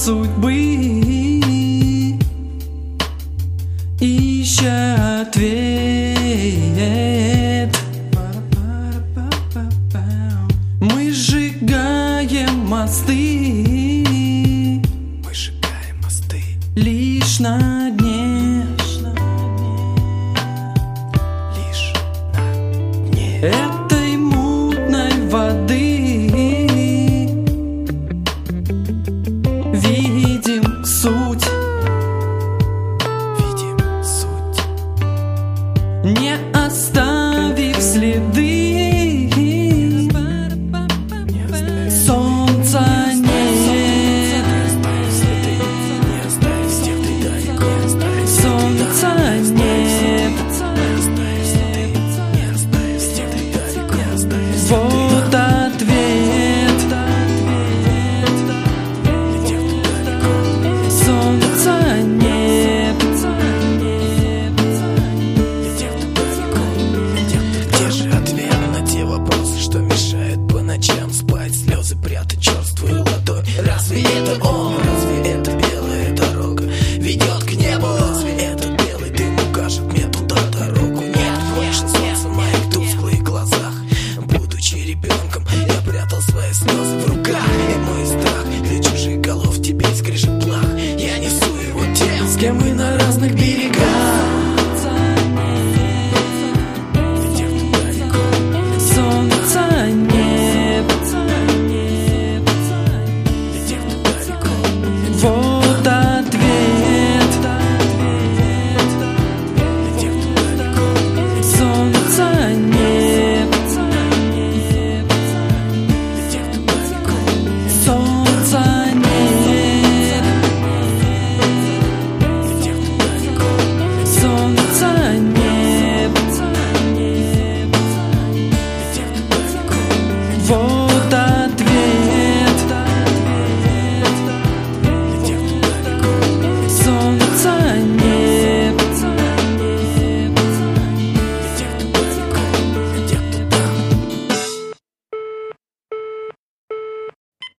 судьбы. Ища ответ. Мы сжигаем мосты. Мы сжигаем мосты. Лишь на дне. кем мы на разных берегах for